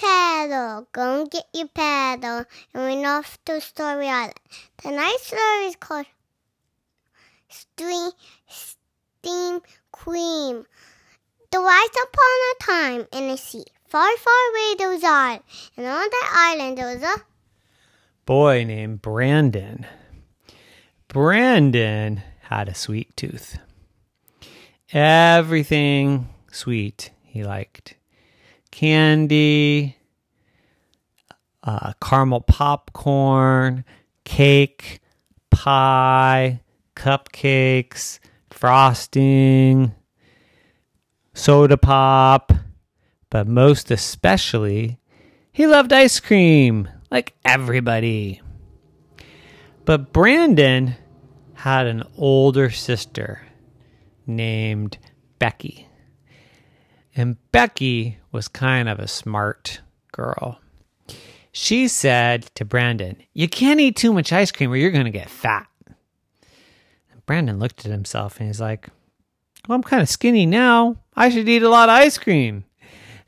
paddle. Go and get your paddle and went off to Story Island. Tonight's story is called Steam, Steam Cream. There was upon a time in the sea, far, far away and on that island there was a boy named Brandon. Brandon had a sweet tooth. Everything sweet he liked candy, uh, caramel popcorn, cake, pie, cupcakes, frosting, soda pop, but most especially, he loved ice cream like everybody. But Brandon had an older sister named Becky. And Becky was kind of a smart girl. She said to Brandon, You can't eat too much ice cream or you're going to get fat. And Brandon looked at himself and he's like, Well, I'm kind of skinny now. I should eat a lot of ice cream.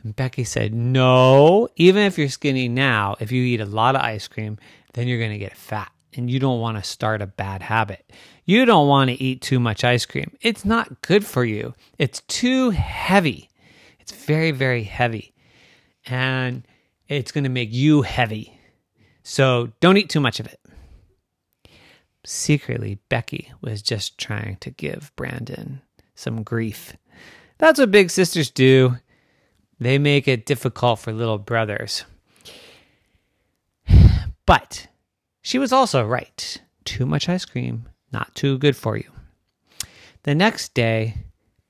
And Becky said, No, even if you're skinny now, if you eat a lot of ice cream, then you're going to get fat and you don't want to start a bad habit. You don't want to eat too much ice cream. It's not good for you. It's too heavy. It's very, very heavy. And it's going to make you heavy. So don't eat too much of it. Secretly, Becky was just trying to give Brandon some grief. That's what big sisters do. They make it difficult for little brothers. But she was also right. Too much ice cream, not too good for you. The next day,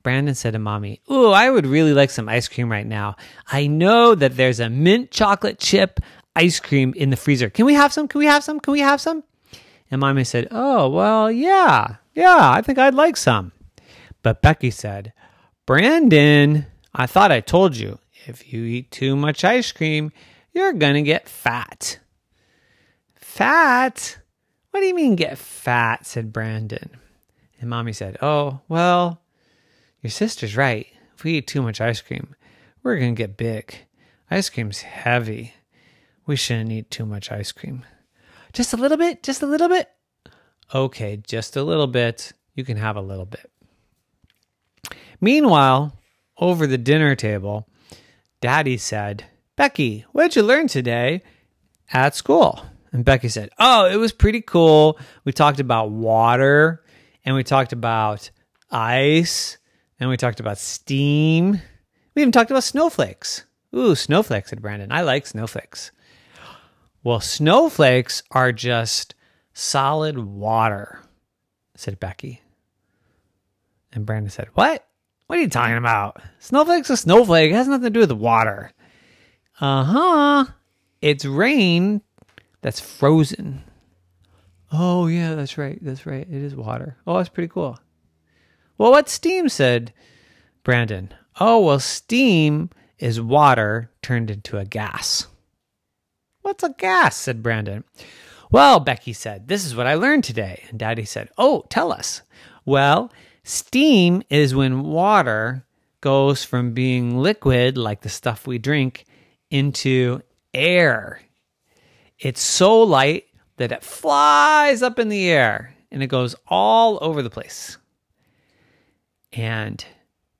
Brandon said to mommy, Ooh, I would really like some ice cream right now. I know that there's a mint chocolate chip ice cream in the freezer. Can we have some? Can we have some? Can we have some? And mommy said, Oh, well, yeah, yeah, I think I'd like some. But Becky said, Brandon, I thought I told you, if you eat too much ice cream, you're going to get fat. Fat? What do you mean get fat? said Brandon. And mommy said, Oh, well, your sister's right. If we eat too much ice cream, we're going to get big. Ice cream's heavy. We shouldn't eat too much ice cream. Just a little bit? Just a little bit? Okay, just a little bit. You can have a little bit. Meanwhile, over the dinner table, Daddy said, Becky, what did you learn today at school? And Becky said, Oh, it was pretty cool. We talked about water and we talked about ice and we talked about steam. We even talked about snowflakes. Ooh, snowflakes, said Brandon. I like snowflakes. Well, snowflakes are just solid water, said Becky. And Brandon said, What? What are you talking about? Snowflake's a snowflake. It has nothing to do with water. Uh huh. It's rain that's frozen. Oh, yeah, that's right. That's right. It is water. Oh, that's pretty cool. Well, what's steam? said Brandon. Oh, well, steam is water turned into a gas. What's a gas? said Brandon. Well, Becky said, this is what I learned today. And Daddy said, Oh, tell us. Well, steam is when water goes from being liquid, like the stuff we drink, into air. It's so light that it flies up in the air and it goes all over the place. And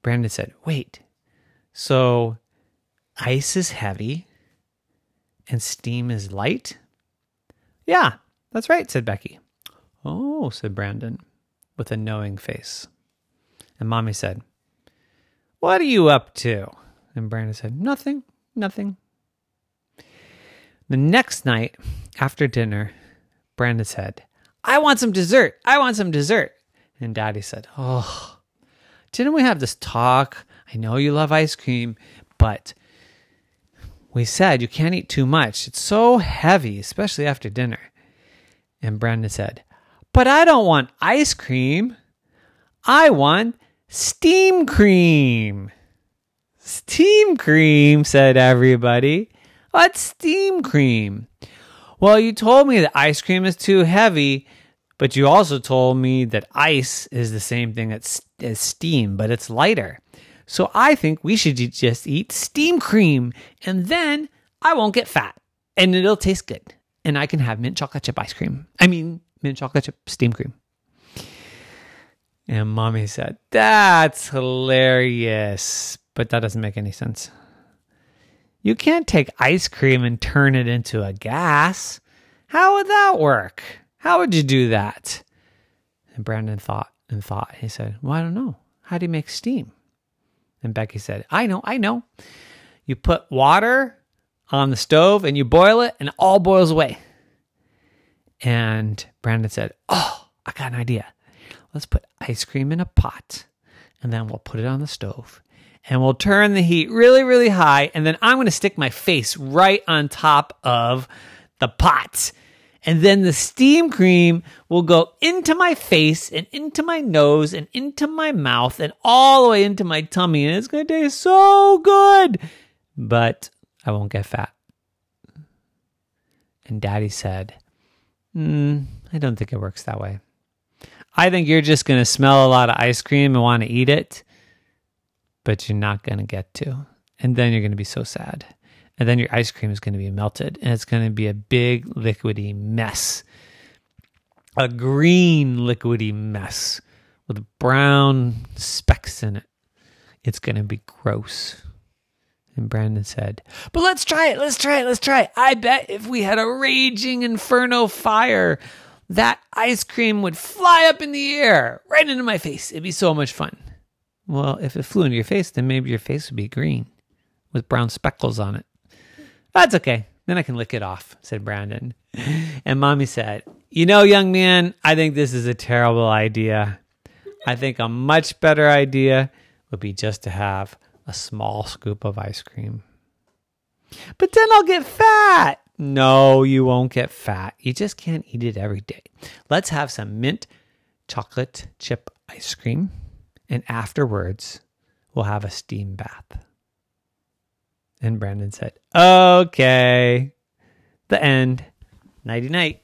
Brandon said, Wait, so ice is heavy and steam is light? Yeah, that's right, said Becky. Oh, said Brandon with a knowing face. And Mommy said, What are you up to? And Brandon said, Nothing, nothing. The next night after dinner, Brandon said, I want some dessert. I want some dessert. And Daddy said, Oh, didn't we have this talk? I know you love ice cream, but we said you can't eat too much. It's so heavy, especially after dinner. And Brandon said, But I don't want ice cream. I want steam cream. Steam cream, said everybody. What's steam cream? Well, you told me that ice cream is too heavy, but you also told me that ice is the same thing as, as steam, but it's lighter. So I think we should just eat steam cream, and then I won't get fat and it'll taste good. And I can have mint chocolate chip ice cream. I mean, mint chocolate chip steam cream. And mommy said, That's hilarious. But that doesn't make any sense. You can't take ice cream and turn it into a gas. How would that work? How would you do that? And Brandon thought and thought. He said, Well, I don't know. How do you make steam? And Becky said, I know, I know. You put water on the stove and you boil it and it all boils away. And Brandon said, Oh, I got an idea. Let's put ice cream in a pot and then we'll put it on the stove and we'll turn the heat really, really high. And then I'm going to stick my face right on top of the pot. And then the steam cream will go into my face and into my nose and into my mouth and all the way into my tummy. And it's going to taste so good. But I won't get fat. And daddy said, mm, I don't think it works that way. I think you're just going to smell a lot of ice cream and want to eat it, but you're not going to get to. And then you're going to be so sad. And then your ice cream is going to be melted and it's going to be a big liquidy mess. A green liquidy mess with brown specks in it. It's going to be gross. And Brandon said, But let's try it. Let's try it. Let's try it. I bet if we had a raging inferno fire, that ice cream would fly up in the air right into my face. It'd be so much fun. Well, if it flew into your face, then maybe your face would be green with brown speckles on it. That's okay. Then I can lick it off, said Brandon. And mommy said, You know, young man, I think this is a terrible idea. I think a much better idea would be just to have a small scoop of ice cream. But then I'll get fat. No, you won't get fat. You just can't eat it every day. Let's have some mint chocolate chip ice cream. And afterwards, we'll have a steam bath. And Brandon said, Okay. The end. Nighty night.